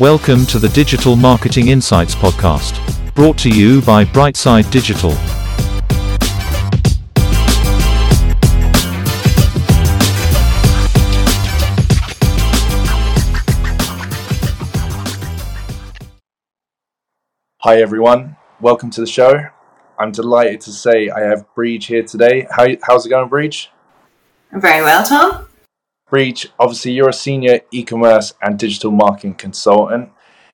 Welcome to the Digital Marketing Insights Podcast, brought to you by Brightside Digital. Hi everyone, welcome to the show. I'm delighted to say I have Breige here today. How, how's it going, Breige? Very well, Tom. Breige, obviously you're a senior e-commerce and digital marketing consultant.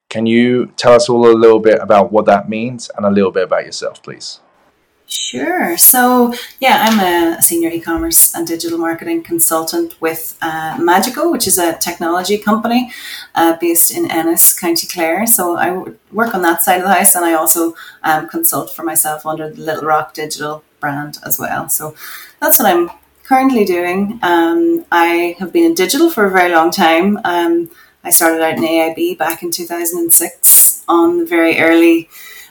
Can you tell us all a little bit about what that means and a little bit about yourself, please? Sure. So, yeah, I'm a senior e commerce and digital marketing consultant with uh, Magico, which is a technology company uh, based in Ennis, County Clare. So, I work on that side of the house and I also um, consult for myself under the Little Rock Digital brand as well. So, that's what I'm currently doing. Um, I have been in digital for a very long time. Um, I started out in AIB back in 2006 on the very early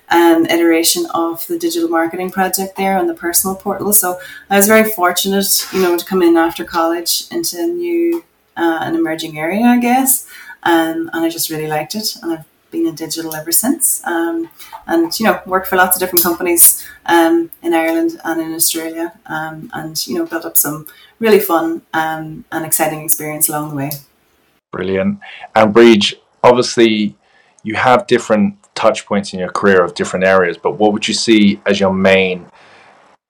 um, iteration of the digital marketing project there on the personal portal. So I was very fortunate, you know, to come in after college into a new, uh, an emerging area, I guess. Um, and I just really liked it. And I've been in digital ever since. Um, and, you know, worked for lots of different companies um, in Ireland and in Australia. Um, and, you know, built up some really fun um, and exciting experience along the way. Brilliant. And Breige, obviously, you have different touch points in your career of different areas, but what would you see as your main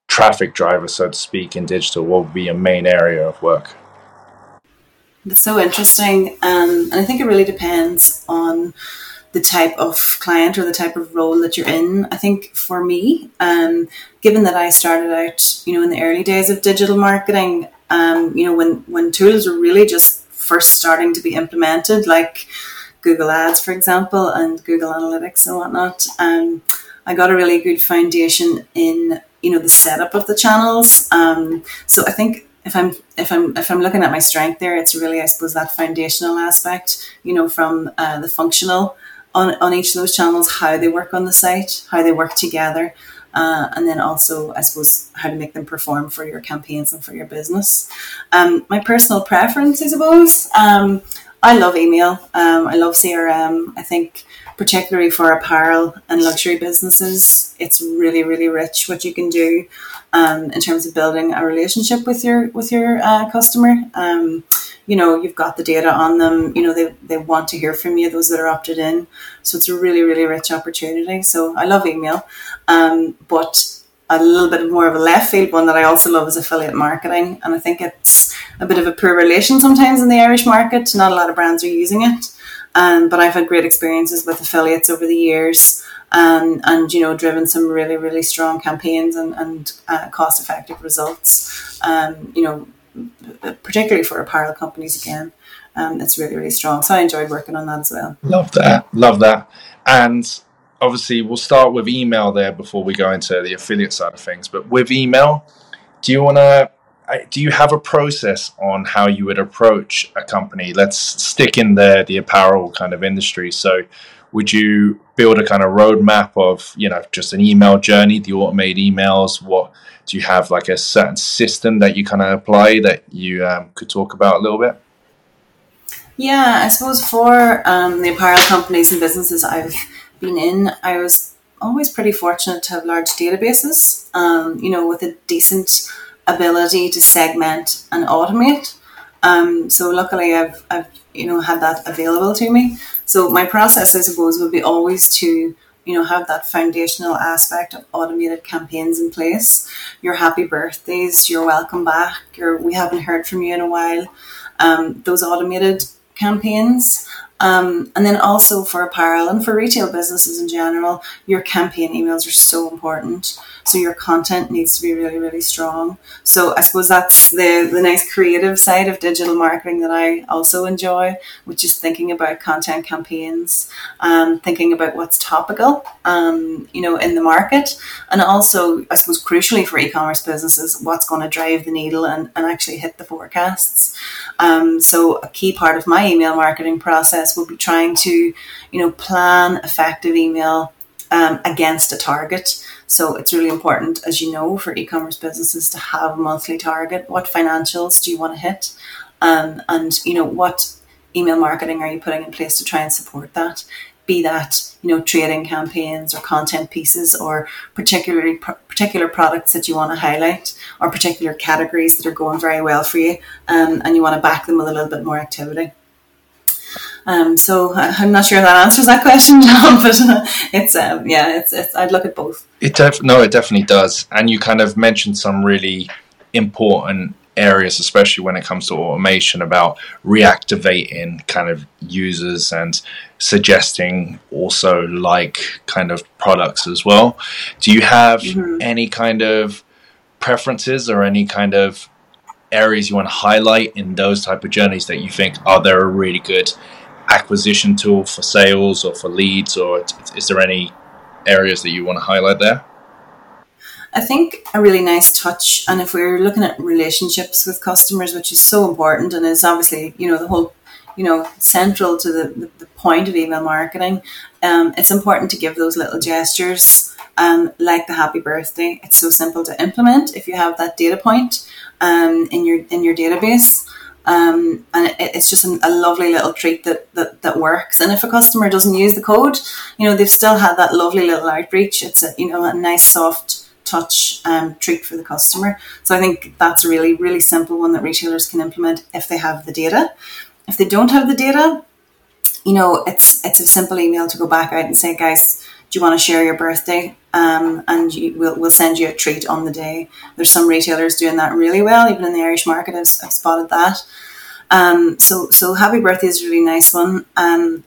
traffic driver, so to speak, in digital? What would be your main area of work? That's so interesting. Um, and I think it really depends on the type of client or the type of role that you're in. I think for me, um, given that I started out, you know, in the early days of digital marketing, um, you know, when, when tools were really just first starting to be implemented, like Google Ads, for example, and Google Analytics and whatnot. Um, I got a really good foundation in you know the setup of the channels. Um, so I think if I'm if I'm if I'm looking at my strength there, it's really I suppose that foundational aspect. You know, from uh, the functional on on each of those channels, how they work on the site, how they work together. Uh, and then also, I suppose, how to make them perform for your campaigns and for your business. Um, my personal preference, I suppose, um, I love email. Um, I love CRM. I think particularly for apparel and luxury businesses, it's really really rich what you can do um, in terms of building a relationship with your with your uh, customer. You know, you've got the data on them. You know, they they want to hear from you. Those that are opted in, so it's a really really rich opportunity. So I love email, um, but a little bit more of a left field one that I also love is affiliate marketing, and I think it's a bit of a poor relation sometimes in the Irish market. Not a lot of brands are using it, um, but I've had great experiences with affiliates over the years, and um, and you know driven some really really strong campaigns and and uh, cost effective results. Um, you know, particularly for apparel companies again. Um, it's really really strong. So I enjoyed working on that as well. Love that, love that, and obviously we'll start with email there before we go into the affiliate side of things. But with email, do you want to? Do you have a process on how you would approach a company? Let's stick in there the apparel kind of industry. So, would you build a kind of roadmap of you know just an email journey, the automated emails? What do you have like a certain system that you kind of apply that you um, could talk about a little bit? Yeah, I suppose for um, the apparel companies and businesses I've been in, I was always pretty fortunate to have large databases, um, you know, with a decent ability to segment and automate. Um, so luckily, I've, I've you know had that available to me. So my process, I suppose, would be always to you know have that foundational aspect of automated campaigns in place. Your happy birthdays, your welcome back, your we haven't heard from you in a while. Um, those automated campaigns um, and then also for apparel and for retail businesses in general, your campaign emails are so important. So your content needs to be really, really strong. So I suppose that's the, the nice creative side of digital marketing that I also enjoy, which is thinking about content campaigns, um, thinking about what's topical, um, you know, in the market. And also, I suppose, crucially for e-commerce businesses, what's going to drive the needle and, and actually hit the forecasts. Um, so a key part of my email marketing process will be trying to, you know, plan effective email um, against a target. So it's really important, as you know, for e-commerce businesses to have a monthly target. What financials do you want to hit? Um, and you know what email marketing are you putting in place to try and support that? Be that you know trading campaigns or content pieces or particularly particular products that you want to highlight or particular categories that are going very well for you, um, and you want to back them with a little bit more activity. Um, so I'm not sure that answers that question, John, but it's um, yeah, it's, it's I'd look at both. It def- no, it definitely does, and you kind of mentioned some really important areas, especially when it comes to automation, about reactivating kind of users and suggesting also like kind of products as well. Do you have mm-hmm. any kind of preferences or any kind of areas you want to highlight in those type of journeys that you think are oh, they're a really good acquisition tool for sales or for leads or is there any areas that you want to highlight there I think a really nice touch, and if we're looking at relationships with customers, which is so important and is obviously, you know, the whole, you know, central to the, the, point of email marketing, um, it's important to give those little gestures, um, like the happy birthday. It's so simple to implement if you have that data point um, in your in your database. Um, and it, it's just a lovely little treat that, that that works. And if a customer doesn't use the code, you know they've still had that lovely little outreach. It's a you know a nice soft touch um, treat for the customer. So I think that's a really, really simple one that retailers can implement if they have the data. If they don't have the data, you know, it's it's a simple email to go back out and say, guys, do you want to share your birthday? Um, and you, we'll, we'll send you a treat on the day. There's some retailers doing that really well, even in the Irish market. I've, I've spotted that. Um, so, so happy birthday is a really nice one. Um,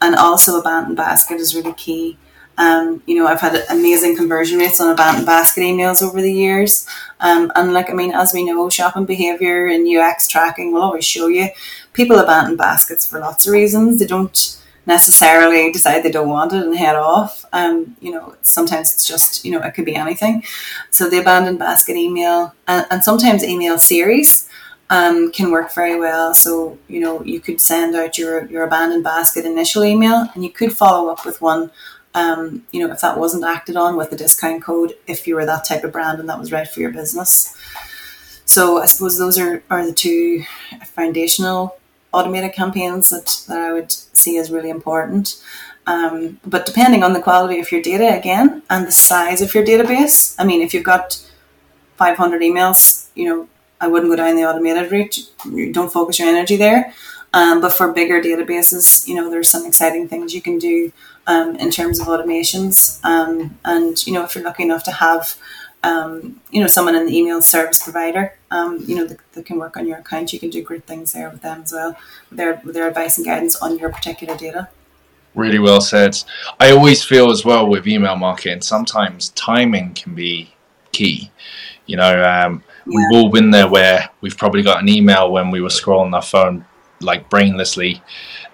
and also abandoned basket is really key. Um, you know, I've had amazing conversion rates on Abandoned Basket emails over the years. Um, and like, I mean, as we know, shopping behavior and UX tracking will always show you people abandon baskets for lots of reasons. They don't necessarily decide they don't want it and head off. Um, you know, sometimes it's just, you know, it could be anything. So the abandoned basket email and, and sometimes email series. Um, can work very well. So, you know, you could send out your, your abandoned basket initial email and you could follow up with one um, you know, if that wasn't acted on with the discount code, if you were that type of brand and that was right for your business. So I suppose those are, are the two foundational automated campaigns that, that I would see as really important. Um, but depending on the quality of your data again and the size of your database, I mean, if you've got 500 emails, you know, I wouldn't go down the automated route. don't focus your energy there. Um, but for bigger databases, you know, there's some exciting things you can do um, in terms of automations. Um, and you know, if you're lucky enough to have um, you know someone in the email service provider, um, you know, that, that, can work on your account, you can do great things there with them as well, with their with their advice and guidance on your particular data. Really well said. I always feel as well with email marketing, sometimes timing can be key. You know, um, yeah. we've all been there where we've probably got an email when we were scrolling our phone like brainlessly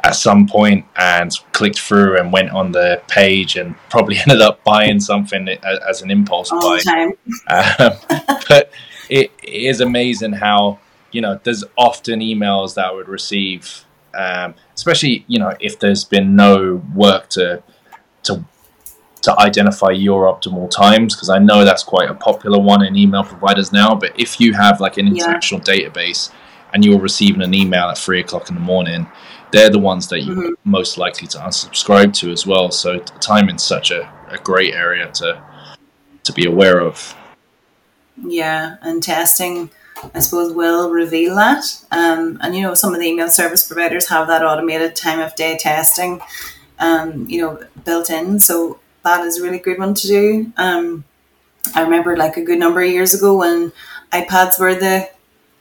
at some point and clicked through and went on the page and probably ended up buying something as an impulse All buy. Um, but it, it is amazing how you know there's often emails that I would receive, um, especially you know if there's been no work to to to identify your optimal times because I know that's quite a popular one in email providers now. But if you have like an international yeah. database and you're receiving an email at three o'clock in the morning, they're the ones that you're mm-hmm. most likely to unsubscribe to as well. So timing's such a, a great area to to be aware of. Yeah, and testing, I suppose, will reveal that. Um, and you know, some of the email service providers have that automated time of day testing, um, you know, built in. So that is a really good one to do. Um, I remember like a good number of years ago when iPads were the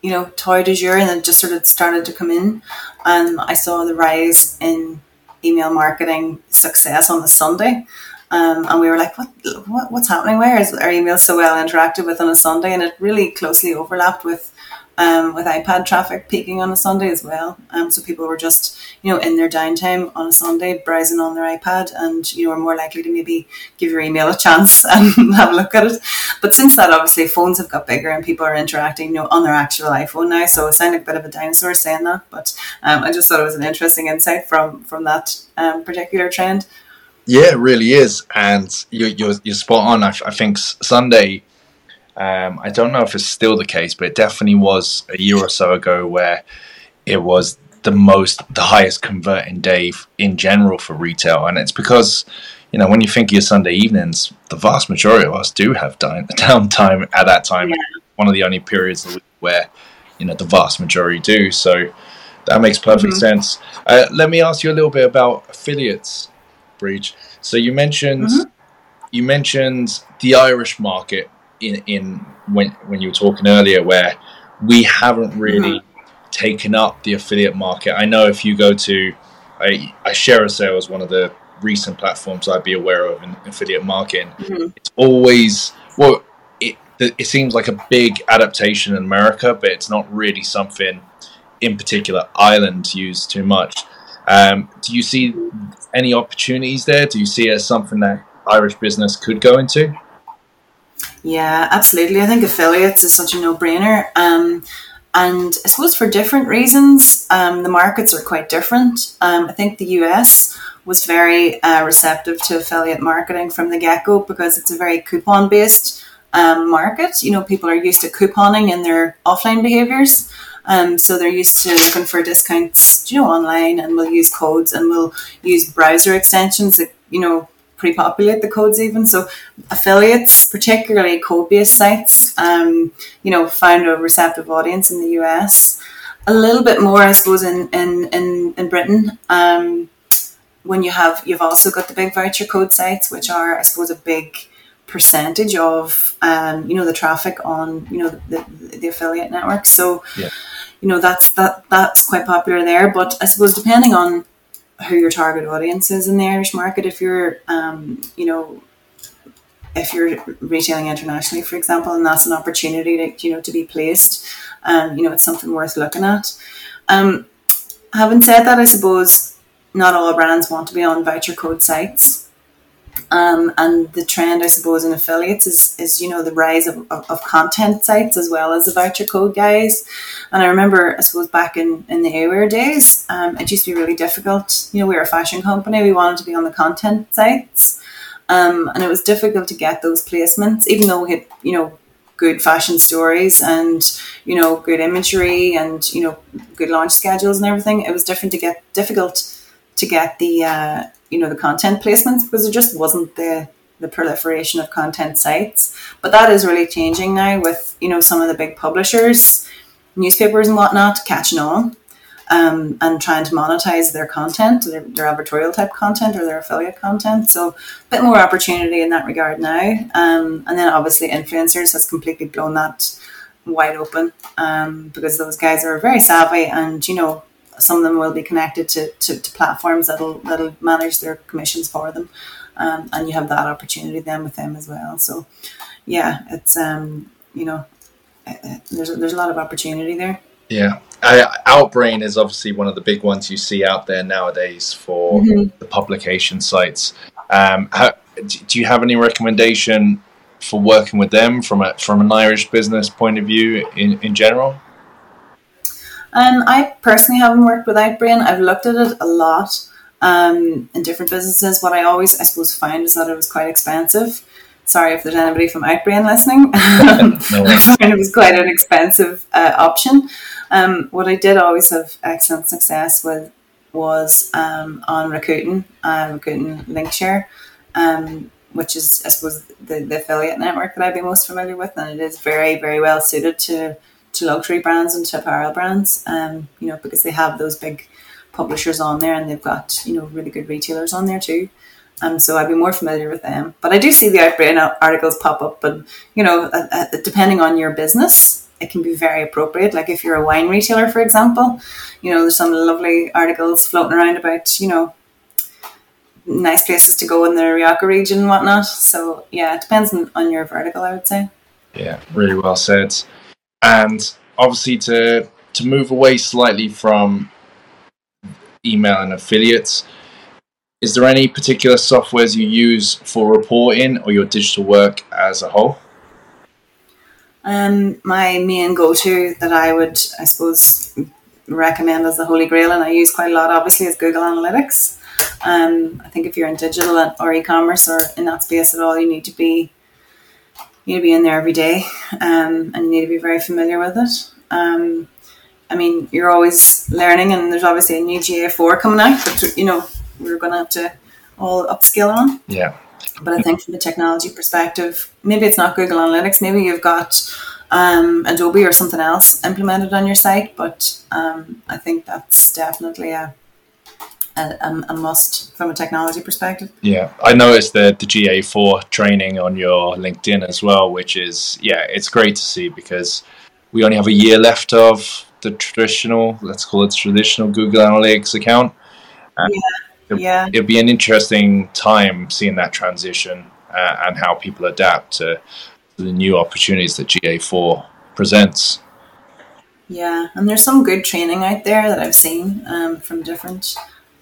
you know, toy de jour and it just sort of started to come in. And I saw the rise in email marketing success on the Sunday. Um, and we were like, what, what, what's happening? Where is our email so well interacted with on a Sunday? And it really closely overlapped with um, with iPad traffic peaking on a Sunday as well. Um, so people were just, you know, in their downtime on a Sunday, browsing on their iPad, and you know, are more likely to maybe give your email a chance and have a look at it. But since that, obviously, phones have got bigger and people are interacting, you know, on their actual iPhone now. So it sounded like a bit of a dinosaur saying that, but um, I just thought it was an interesting insight from from that um, particular trend. Yeah, it really is, and you're you're, you're spot on. I, I think Sunday um, I don't know if it's still the case, but it definitely was a year or so ago where it was the most, the highest converting day in general for retail, and it's because you know when you think of your Sunday evenings, the vast majority of us do have downtime at that time. Yeah. One of the only periods of the week where you know the vast majority do. So that makes perfect mm-hmm. sense. Uh, let me ask you a little bit about affiliates, Breige. So you mentioned mm-hmm. you mentioned the Irish market in in when when you were talking earlier, where we haven't really mm-hmm. taken up the affiliate market. I know if you go to I, I sale as one of the recent platforms I'd be aware of in affiliate marketing. Mm-hmm. It's always well, it it seems like a big adaptation in America, but it's not really something in particular Ireland use too much. Um, do you see any opportunities there? Do you see it as something that Irish business could go into? Yeah, absolutely. I think affiliates is such a no brainer. Um, and I suppose for different reasons, um, the markets are quite different. Um, I think the US was very uh, receptive to affiliate marketing from the get go because it's a very coupon based um, market. You know, people are used to couponing in their offline behaviors. Um, so they're used to looking for discounts, you know, online, and we'll use codes and we'll use browser extensions that you know pre-populate the codes even. So affiliates, particularly code-based sites, um, you know, found a receptive audience in the US. A little bit more, I suppose, in in in, in Britain. Um, when you have, you've also got the big voucher code sites, which are, I suppose, a big percentage of um, you know the traffic on you know the, the, the affiliate network. So yeah you know that's that that's quite popular there. But I suppose depending on who your target audience is in the Irish market, if you're um, you know if you're retailing internationally, for example, and that's an opportunity to you know to be placed, um, you know it's something worth looking at. Um, having said that, I suppose not all brands want to be on voucher code sites. Um, and the trend, I suppose, in affiliates is, is you know, the rise of, of, of, content sites as well as the voucher code guys. And I remember, I suppose, back in, in the A|Wear days, um, it used to be really difficult. You know, we were a fashion company, we wanted to be on the content sites. Um, and it was difficult to get those placements, even though we had, you know, good fashion stories and you know good imagery and you know good launch schedules and everything. It was different to get difficult to get the uh, you know the content placements because it just wasn't the the proliferation of content sites. But that is really changing now with you know some of the big publishers, newspapers and whatnot catching on. Um, and trying to monetize their content, their, their advertorial type content or their affiliate content. So a bit more opportunity in that regard now. Um, and then obviously influencers has completely blown that wide open um, because those guys are very savvy and you know some of them will be connected to, to, to platforms that'll that'll manage their commissions for them, um, and you have that opportunity then with them as well. So, yeah, it's um, you know, there's a, there's a lot of opportunity there. Yeah, Outbrain is obviously one of the big ones you see out there nowadays for mm-hmm. the publication sites. Um, how, do you have any recommendation for working with them from a from an Irish business point of view in, in general? Um, I personally haven't worked with Outbrain. I've looked at it a lot um, in different businesses. What I always, I suppose, find is that it was quite expensive. Sorry if there's anybody from Outbrain listening. no I found it was quite an expensive uh, option. Um, what I did always have excellent success with was um, on Rakuten, uh, Rakuten Linkshare, um, which is, I suppose, the, the affiliate network that I'd be most familiar with, and it is very, very well suited to to luxury brands and to apparel brands, um, you know, because they have those big publishers on there and they've got, you know, really good retailers on there too. Um, so I'd be more familiar with them. But I do see the Outbrain articles pop up, but, you know, uh, uh, depending on your business, it can be very appropriate. Like if you're a wine retailer, for example, you know, there's some lovely articles floating around about, you know, nice places to go in the Rioja region and whatnot. So yeah, it depends on, on your vertical, I would say. Yeah, really well said and obviously to to move away slightly from email and affiliates is there any particular softwares you use for reporting or your digital work as a whole? Um, my main go-to that i would i suppose recommend as the holy grail and i use quite a lot obviously is google analytics. Um, i think if you're in digital or e-commerce or in that space at all you need to be you need to be in there every day um, and you need to be very familiar with it. Um, I mean, you're always learning, and there's obviously a new GA4 coming out, but you know, we're going to have to all upskill on. Yeah. But I think from the technology perspective, maybe it's not Google Analytics. Maybe you've got um, Adobe or something else implemented on your site. But um, I think that's definitely a, a, a must from a technology perspective. Yeah, I noticed the the GA4 training on your LinkedIn as well, which is yeah, it's great to see because we only have a year left of the traditional, let's call it traditional Google Analytics account. And yeah. It'd, yeah. it'd be an interesting time seeing that transition uh, and how people adapt to the new opportunities that GA4 presents. Yeah, and there's some good training out there that I've seen um, from different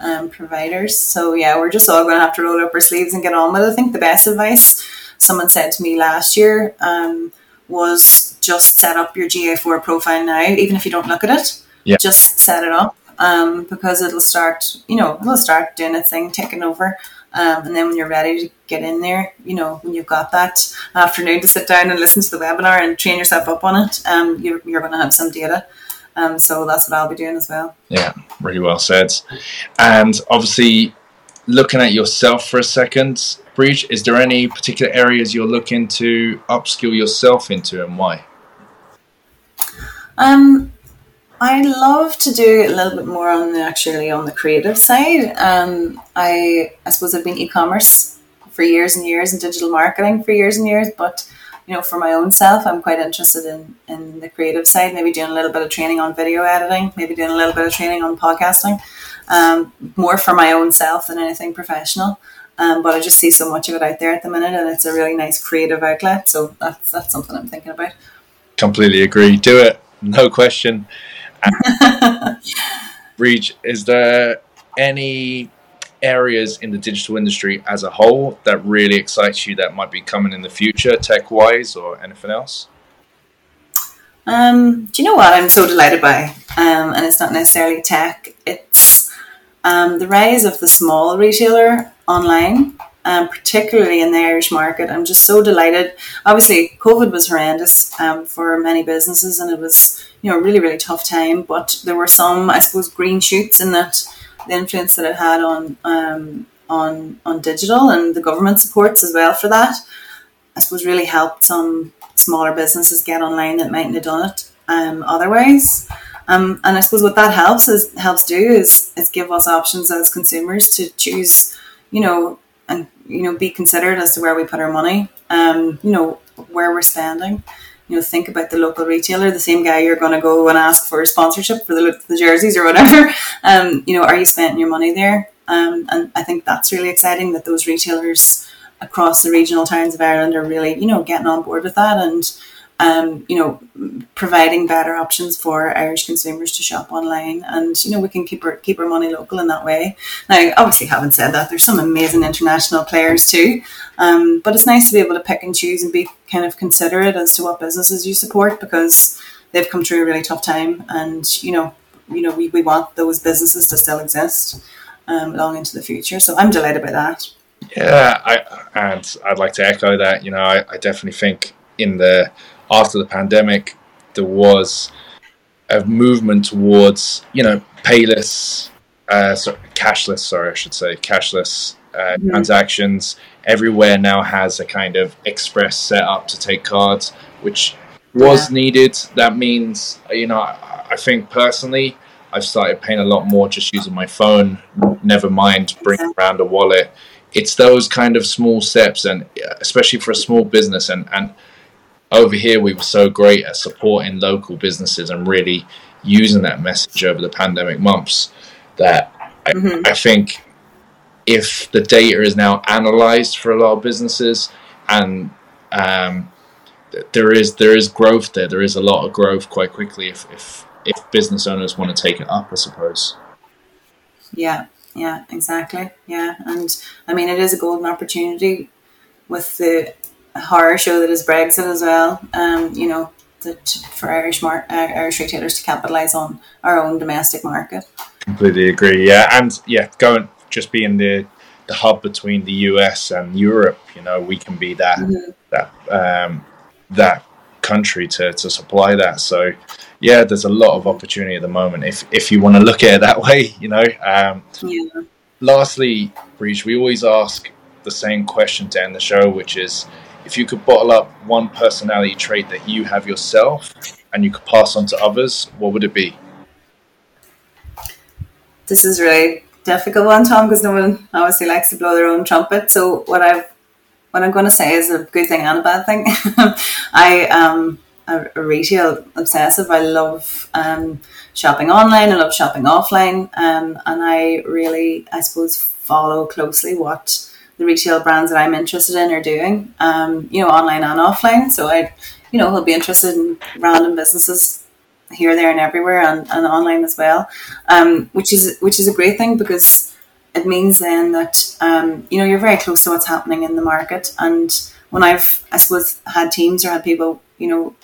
um, providers. So yeah, we're just all going to have to roll up our sleeves and get on with it. I think the best advice someone said to me last year um, was just set up your GA4 profile now, even if you don't look at it. Yeah. Just set it up um, because it'll start, you know, it'll start doing its thing, taking over. Um, and then when you're ready to get in there, you know, when you've got that afternoon to sit down and listen to the webinar and train yourself up on it, um, you're, you're going to have some data. Um, so that's what I'll be doing as well. Yeah, really well said. And obviously, looking at yourself for a second, Breige, is there any particular areas you're looking to upskill yourself into and why? Um, I love to do a little bit more on the actually on the creative side. Um, I I suppose I've been e-commerce for years and years and digital marketing for years and years, but you know, for my own self, I'm quite interested in in the creative side. Maybe doing a little bit of training on video editing, maybe doing a little bit of training on podcasting. Um, more for my own self than anything professional. Um, but I just see so much of it out there at the minute, and it's a really nice creative outlet. So that's that's something I'm thinking about. Completely agree. Do it, no question. Reach, is there any areas in the digital industry as a whole that really excites you that might be coming in the future, tech wise, or anything else? Um, do you know what I'm so delighted by? Um, and it's not necessarily tech, it's um, the rise of the small retailer online, um, particularly in the Irish market. I'm just so delighted. Obviously, COVID was horrendous um, for many businesses and it was you know, really, really tough time. But there were some, I suppose, green shoots in that the influence that it had on um, on on digital and the government supports as well for that. I suppose really helped some smaller businesses get online that mightn't have done it um, otherwise. Um, and I suppose what that helps is helps do is is give us options as consumers to choose, you know, and you know, be considered as to where we put our money. Um, you know, where we're spending you know, think about the local retailer, the same guy you're going to go and ask for sponsorship for the, the jerseys or whatever. Um, you know, are you spending your money there? Um, and I think that's really exciting that those retailers across the regional towns of Ireland are really, you know, getting on board with that and um, you know, providing better options for Irish consumers to shop online, and you know, we can keep our keep our money local in that way. Now, obviously, having said that, there's some amazing international players too, um, but it's nice to be able to pick and choose and be kind of considerate as to what businesses you support because they've come through a really tough time, and you know, you know, we, we want those businesses to still exist um, long into the future. So I'm delighted by that. Yeah, I, and I'd like to echo that. You know, I, I definitely think in the after the pandemic, there was a movement towards you know payless, uh, sorry, cashless. Sorry, I should say cashless uh, mm-hmm. transactions. Everywhere now has a kind of express setup to take cards, which was yeah. needed. That means you know I, I think personally. I've started paying a lot more just using my phone. Never mind bringing around a wallet. It's those kind of small steps, and especially for a small business, and and over here we were so great at supporting local businesses and really using that message over the pandemic months that mm-hmm. I, I, think if the data is now analyzed for a lot of businesses and um, there is there is growth there there is a lot of growth quite quickly if if, if business owners want to take it up I suppose yeah yeah exactly yeah and I mean it is a golden opportunity with the horror show that is Brexit as well. Um, you know, that for Irish mar- uh, Irish retailers to capitalise on our own domestic market. Completely agree. Yeah, and yeah, going just being the the hub between the US and Europe. You know, we can be that mm-hmm. that um, that country to, to supply that. So yeah, there's a lot of opportunity at the moment if if you want to look at it that way, you know. Um, yeah. Lastly, Breige, we always ask the same question to end the show, which is if you could bottle up one personality trait that you have yourself and you could pass on to others, what would it be? This is really difficult one, Tom, because no one obviously likes to blow their own trumpet. So what I've what I'm going to say is a good thing and a bad thing. I am a, a, retail obsessive. I love um, shopping online. I love shopping offline, um, and I really, I suppose, follow closely what the retail brands that I'm interested in are doing. Um, you know, online and offline. So I, you know, will be interested in random businesses here, there, and everywhere, and, and online as well. Um, which is which is a great thing because it means then that um, you know you're very close to what's happening in the market. And when I've I suppose had teams or had people you know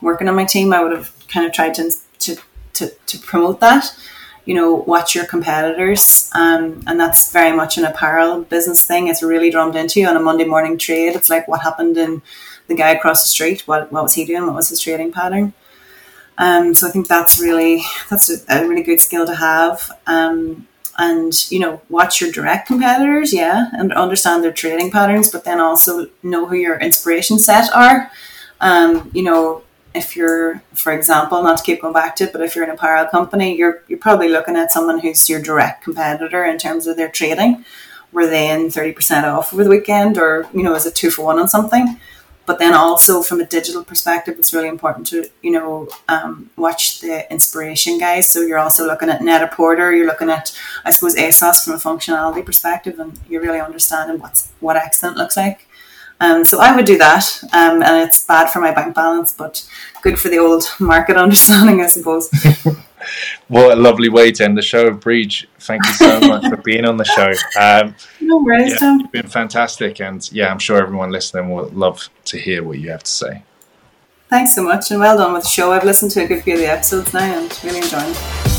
working on my team, I would have kind of tried to to to, to promote that you know, watch your competitors. Um, and that's very much an apparel business thing. It's really drummed into you on a Monday morning trade. It's like what happened in the guy across the street. What, what was he doing? What was his trading pattern? Um, so I think that's really, that's a, a really good skill to have. Um, and, you know, watch your direct competitors. Yeah. And understand their trading patterns, but then also know who your inspiration set are. Um, you know, if you're, for example, not to keep going back to it, but if you're an apparel company, you're you're probably looking at someone who's your direct competitor in terms of their trading. Were they in thirty percent off over the weekend, or you know, is it two for one on something? But then also from a digital perspective, it's really important to you know um, watch the inspiration guys. So you're also looking at Net-a-Porter, you're looking at I suppose ASOS from a functionality perspective, and you're really understanding what's what accent looks like. Um, so I would do that, um, and it's bad for my bank balance, but good for the old market understanding, I suppose. what a lovely way to end the show, Breige. Thank you so much for being on the show. Um, no worries, yeah, Tom. It's been fantastic, and yeah, I'm sure everyone listening will love to hear what you have to say. Thanks so much, and well done with the show. I've listened to a good few of the episodes now, and really enjoying it.